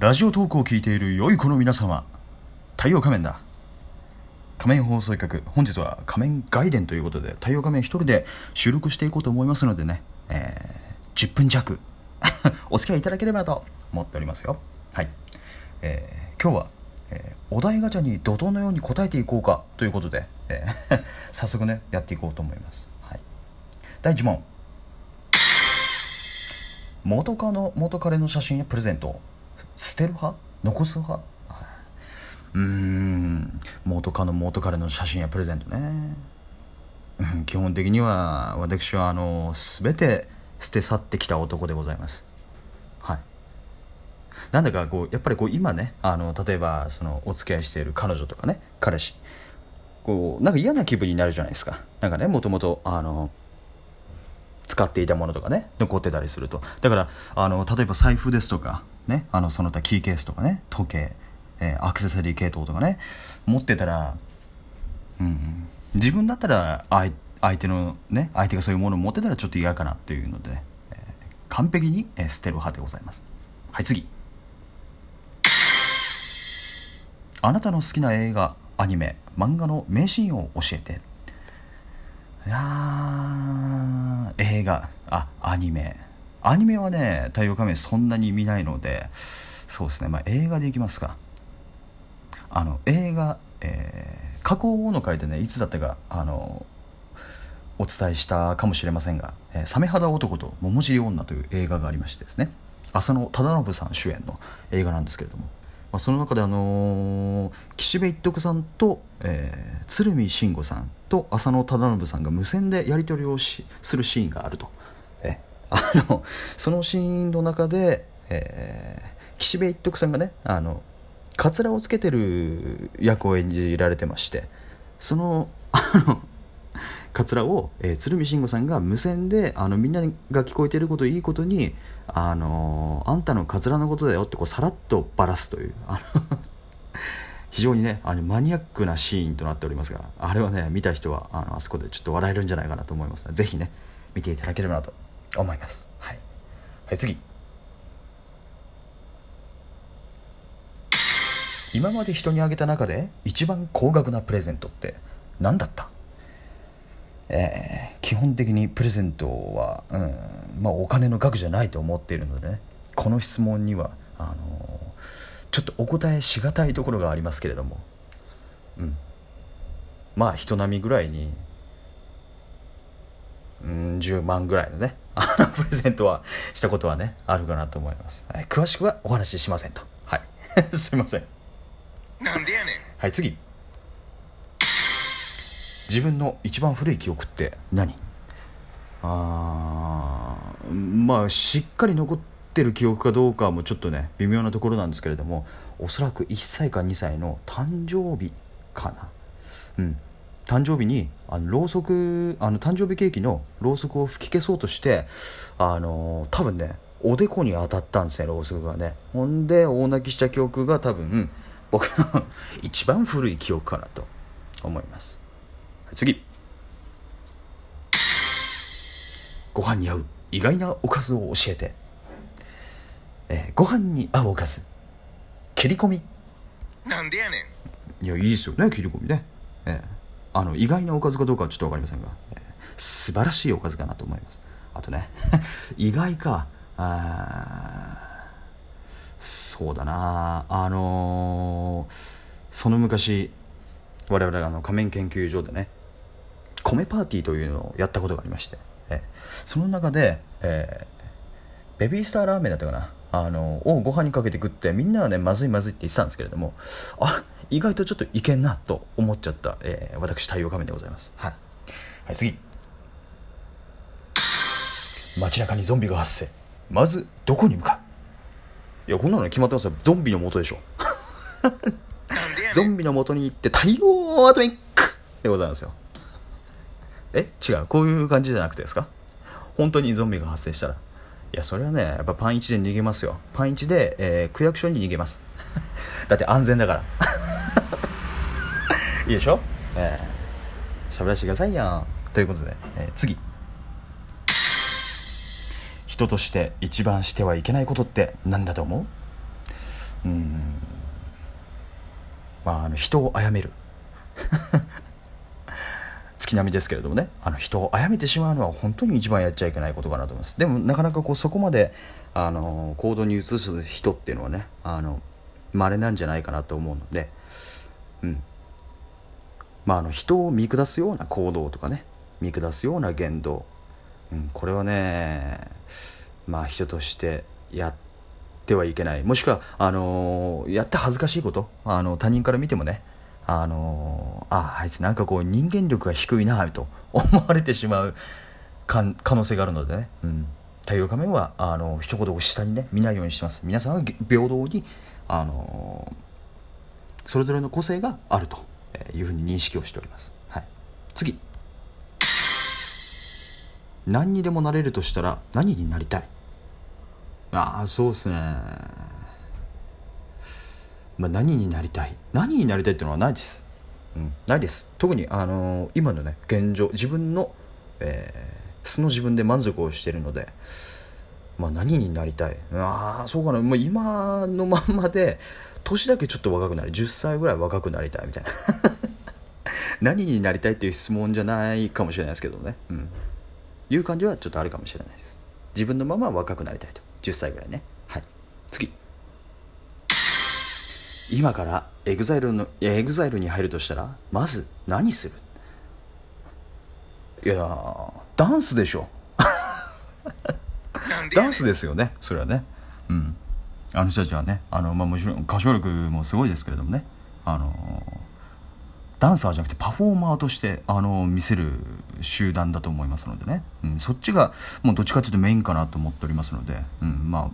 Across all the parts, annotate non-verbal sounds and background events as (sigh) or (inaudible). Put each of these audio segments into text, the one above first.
ラジオトークを聞いている良い子の皆様太陽仮面だ。仮面放送局本日は仮面外伝ということで太陽仮面一人で収録していこうと思いますのでね、えー、10分弱 (laughs) お付き合いいただければと思っておりますよ。はい、えー、今日は、えー、お題ガチャに怒涛のように答えていこうかということで、えー (laughs) 早速ねやっていこうと思います、はい、第1問。元カノ元彼の写真やプレゼント捨てる派？残す派？うん。元カノ元彼の写真やプレゼントね。(laughs) 基本的には私はあの全て捨て去ってきた男でございます。はい。なんだかこうやっぱりこう今ねあの例えばそのお付き合いしている彼女とかね彼氏。こうなんか嫌な気分になるじゃないですか。なんかねもともとあの使っていたものとかね残ってたりすると。だからあの例えば財布ですとかねあのその他キーケースとかね時計、えーアクセサリー系統とかね持ってたら、うんうん、自分だったら相相手のね相手がそういうものを持ってたらちょっと嫌かなっていうので、えー完璧に、えー捨てる派でございます。はい次。あなたの好きな映画アニメ漫画の名シーンを教えて。いや映画あアニメ。アニメはね太陽仮面そんなに見ないのでそうですね。まあ映画でいきますか。あの映画、えー過去の回でねいつだったかあのお伝えしたかもしれませんが「えーサメ肌男と桃尻女」という映画がありましてですね。浅野忠信さん主演の映画なんですけれども、まあ、その中であのー岸辺一徳さんと、えー鶴見慎吾さんと浅野忠信さんが無線でやり取りをしするシーンがあると、あのそのシーンの中で、えー岸辺一徳さんがねあのカツラをつけてる役を演じられてましてそのあのカツラを、えー鶴見慎吾さんが無線であのみんなが聞こえてることいいことにあのあんたのカツラのことだよってこうさらっとばらすというあの非常にねあのマニアックなシーンとなっておりますがあれはね見た人はあのあそこでちょっと笑えるんじゃないかなと思いますのでぜひね見ていただければなと思います。はい、はい、次。今まで人にあげた中で一番高額なプレゼントって何だった？えー基本的にプレゼントは、うんまあ、お金の額じゃないと思っているのでね。この質問にはあのーちょっとお答えしがたいところがありますけれども、うん、まあ人並みぐらいに、うん、10万ぐらいのねあのプレゼントはしたことはねあるかなと思います、はい、詳しくはお話ししませんと。はい。(laughs) すいません。なんでやねん。はい次。自分の一番古い記憶って何？あーまあしっかり残ってる記憶かどうかもちょっとね微妙なところなんですけれどもおそらく1歳か2歳の誕生日かな。うん誕生日にあのろうそくあの誕生日ケーキのろうそくを吹き消そうとしてあの多分ねおでこに当たったんですねろうそくがね。ほんで大泣きした記憶が多分僕の (laughs) 一番古い記憶かなと思います。次。ご飯に合う意外なおかずを教えて、えーご飯に合うおかず。切り込み。なんでやねん。いやいいですよね切り込みね、ええあの意外なおかずかどうかはちょっと分かりませんが、ええ素晴らしいおかずかなと思います。あとね (laughs) 意外かそうだな。あのーその昔我々あの仮面研究所でね米パーティーというのをやったことがありまして、ええその中で、えーベビースターラーメンだったかな。あのをご飯にかけて食ってみんなはねまずいまずいって言ってたんですけれどもあ意外とちょっといけんなと思っちゃった、えー私太陽仮面でございます。はい、はい、次。街中にゾンビが発生。まずどこに向かう。いやこんなの決まってますよ。ゾンビの元でしょ。(laughs) ゾンビの元に行って大量アトミックでございますよ。え違う。こういう感じじゃなくてですか？本当にゾンビが発生したらいやそれはねやっぱパン1で逃げますよ。パン1で、えー区役所に逃げます。(laughs) だって安全だから。(laughs) いいでしょ？えー、しゃべらせてくださいよ。ということで、えー次。人として一番してはいけないことって何だと思う？うん。まああの人を殺める。月並みですけれどもねあの人を殺めてしまうのは本当に一番やっちゃいけないことかなと思います。でもなかなかこうそこまであの行動に移す人っていうのはねあの稀なんじゃないかなと思うのでうん。まああの人を見下すような行動とかね見下すような言動、うん、これはねまあ人としてやってはいけない。もしくはあのやって恥ずかしいことあの他人から見てもねあのああいつなんかこう人間力が低いなと (laughs) 思われてしまう可能性があるのでね、うん、太陽仮面はあの一言を下にね見ないようにしてます。皆さんは平等にあのそれぞれの個性があるというふうに認識をしております、はい、次。何にでもなれるとしたら何になりたい？ああそうっすね。まあ何になりたい？何になりたいっていうのはないです、うん、ないです。特にあのー今のね現状自分の、えー素の自分で満足をしているのでまあ何になりたい？ああそうかな、まあ、今のまんまで年だけちょっと若くなり10歳ぐらい若くなりたいみたいな。(laughs) 何になりたいっていう質問じゃないかもしれないですけどね、うん、いう感じはちょっとあるかもしれないです。自分のまま若くなりたいと。10歳ぐらいねはい次今からエグザイルのエグザイルに入るとしたらまず何する？いやーダンスでしょ。ダンスですよねそれはね。うん。あの人たちはねあの、まあ、もちろん歌唱力もすごいですけれどもね。あのダンサーじゃなくてパフォーマーとしてあの見せる集団だと思いますのでね、うん、そっちがもうどっちかというとメインかなと思っておりますので、うん、まあ、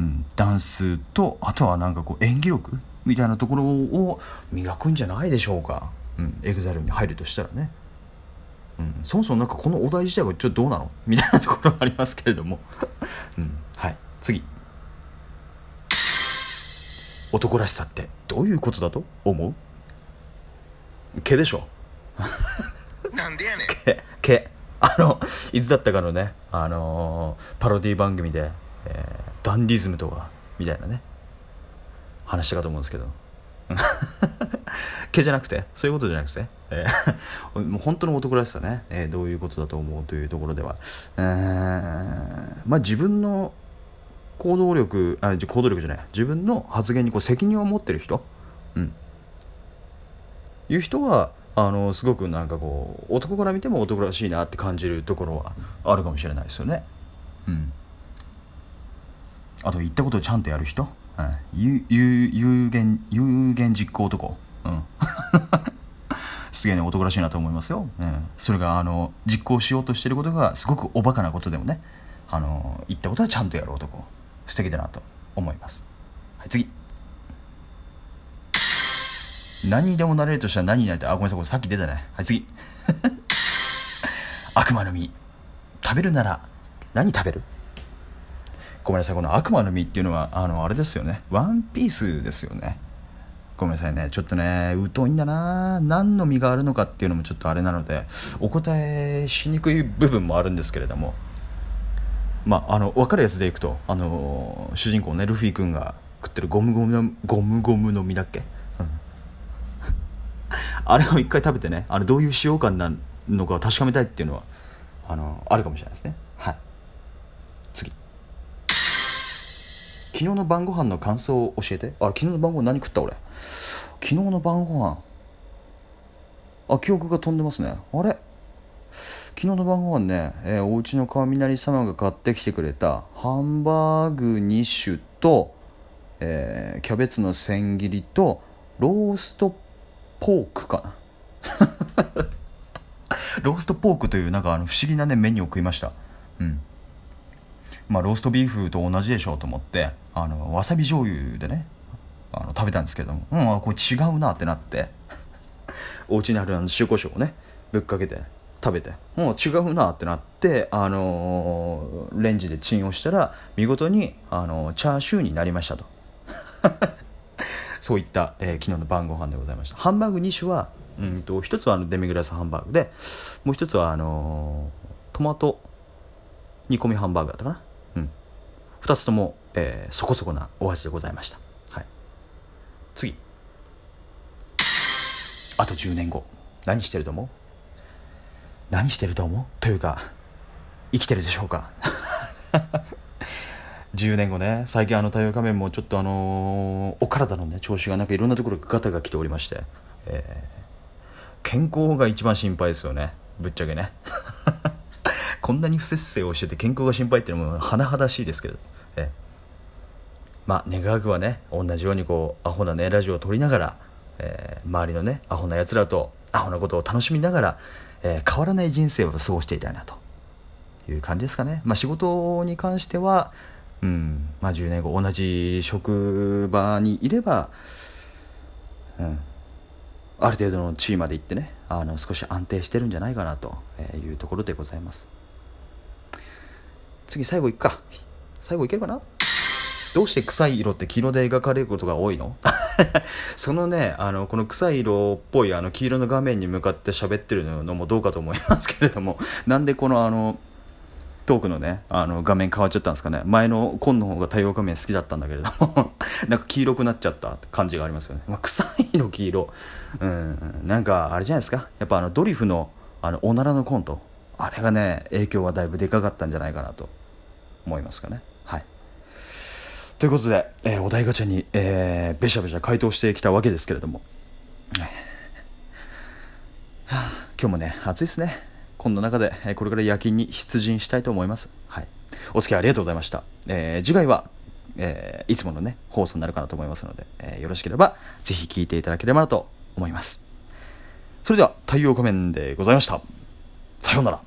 うん、ダンスとあとはなんかこう演技力みたいなところを磨くんじゃないでしょうか、うん、エグザイルに入るとしたらね。うん、そもそもなんかこのお題自体がちょっとどうなの？みたいなところはありますけれども、(laughs) うん、はい。次。男らしさってどういうことだと？思う？毛でしょ。なんでやねん。毛。毛。あのいつだったかのねあのーパロディ番組で、えーダンディズムとかみたいなね話したかと思うんですけど。(laughs) 毛じゃなくて？そういうことじゃなくて、えー (laughs) もう本当の男らしさね、えーどういうことだと思うというところでは、えーまあ自分の行動力あ行動力じゃない。自分の発言にこう責任を持ってる人、うん、いう人はあのすごくなんかこう男から見ても男らしいなって感じるところはあるかもしれないですよね。うん、あと言ったことをちゃんとやる人、うん、有有有言有言実行男、うん、(laughs) すげえね男らしいなと思いますよ、うん、それがあの実行しようとしてることがすごくおバカなことでもね。あの言ったことはちゃんとやる男素敵だなと思います。はい、次。何にでもなれるとしたら何になりたい？あごめんなさいこれさっき出たね。はい次。(laughs) 悪魔の実。食べるなら何食べる？ごめんなさいこの悪魔の実っていうのはあのあれですよね。ワンピースですよね。ごめんなさいね。ちょっとね疎いんだな。何の実があるのかっていうのもちょっとあれなのでお答えしにくい部分もあるんですけれども。まあ、あの分かるやつでいくとあの主人公ねルフィ君が食ってるゴムゴムのゴムゴムの実だっけ、うん。あれを一回食べてねあれどういう使用感なのかを確かめたいっていうのはあのあるかもしれないですねはい次昨日の晩ご飯の感想を教えて。あ昨日の晩ご飯何食った俺？昨日の晩ご飯。あ記憶が飛んでますね。あれ？昨日の晩ご飯ね、えー、お家の雷様が買ってきてくれた。ハンバーグ2種と、えーキャベツの千切りとローストポークかな。(laughs) ローストポークというなんかあの不思議なねメニューを食いました。うん。まあローストビーフと同じでしょうと思ってあのわさび醤油でねあの食べたんですけどもうんあこれ違うなってなって (laughs) お家にあるあの塩コショウをねぶっかけて食べてもう違うなってなって、あのーレンジでチンをしたら見事に、あのーチャーシューになりましたと。(laughs) そういった、えー昨日の晩ご飯でございました。ハンバーグ2種はうんと一つはあのデミグラスハンバーグでもう一つはあのトマト煮込みハンバーグだったかな。2つとも、えーそこそこなお味でございました、はい、次。あと10年後。何してると思う？何してると思う？というか生きてるでしょうか？(laughs) 10年後ね。最近あの太陽仮面もちょっとあのーお体のね調子がなんかいろんなところがガタが来ておりまして、えー健康が一番心配ですよね。ぶっちゃけね。(laughs) こんなに不節制をしてて健康が心配っていうのも甚だしいですけど、えまあ願わくはね同じようにこうアホなねラジオを撮りながら、えー周りのねアホなやつらとアホなことを楽しみながら、えー変わらない人生を過ごしていたいなと。いう感じですかね、まあ、仕事に関しては、うんまあ、10年後同じ職場にいれば、うん、ある程度の地位まで行ってねあの少し安定してるんじゃないかなというところでございます。次最後いくか。最後いけるかな？どうして臭い色って黄色で描かれることが多いの？(laughs) そのねあのこの臭い色っぽいあの黄色の画面に向かって喋ってるのもどうかと思いますけれども。なんでこのあのトークのねあの画面変わっちゃったんですかね？前の紺の方が太陽画面好きだったんだけれども。(laughs) なんか黄色くなっちゃった感じがありますよね、まあ、臭いの黄色。うん。なんかあれじゃないですか？やっぱあのドリフのあのおならのコント。あれがね影響はだいぶでかかったんじゃないかなと思いますかね。はい。ということで、えーお題ガチャに、えーべしゃべしゃ回答してきたわけですけれども、はあ今日もね暑いですね。こんな中で、えーこれから夜勤に出陣したいと思います、はい、お付き合いありがとうございました、えー次回は、えーいつものね放送になるかなと思いますので、えーよろしければぜひ聞いていただければなと思います。それでは太陽仮面でございました。さようなら。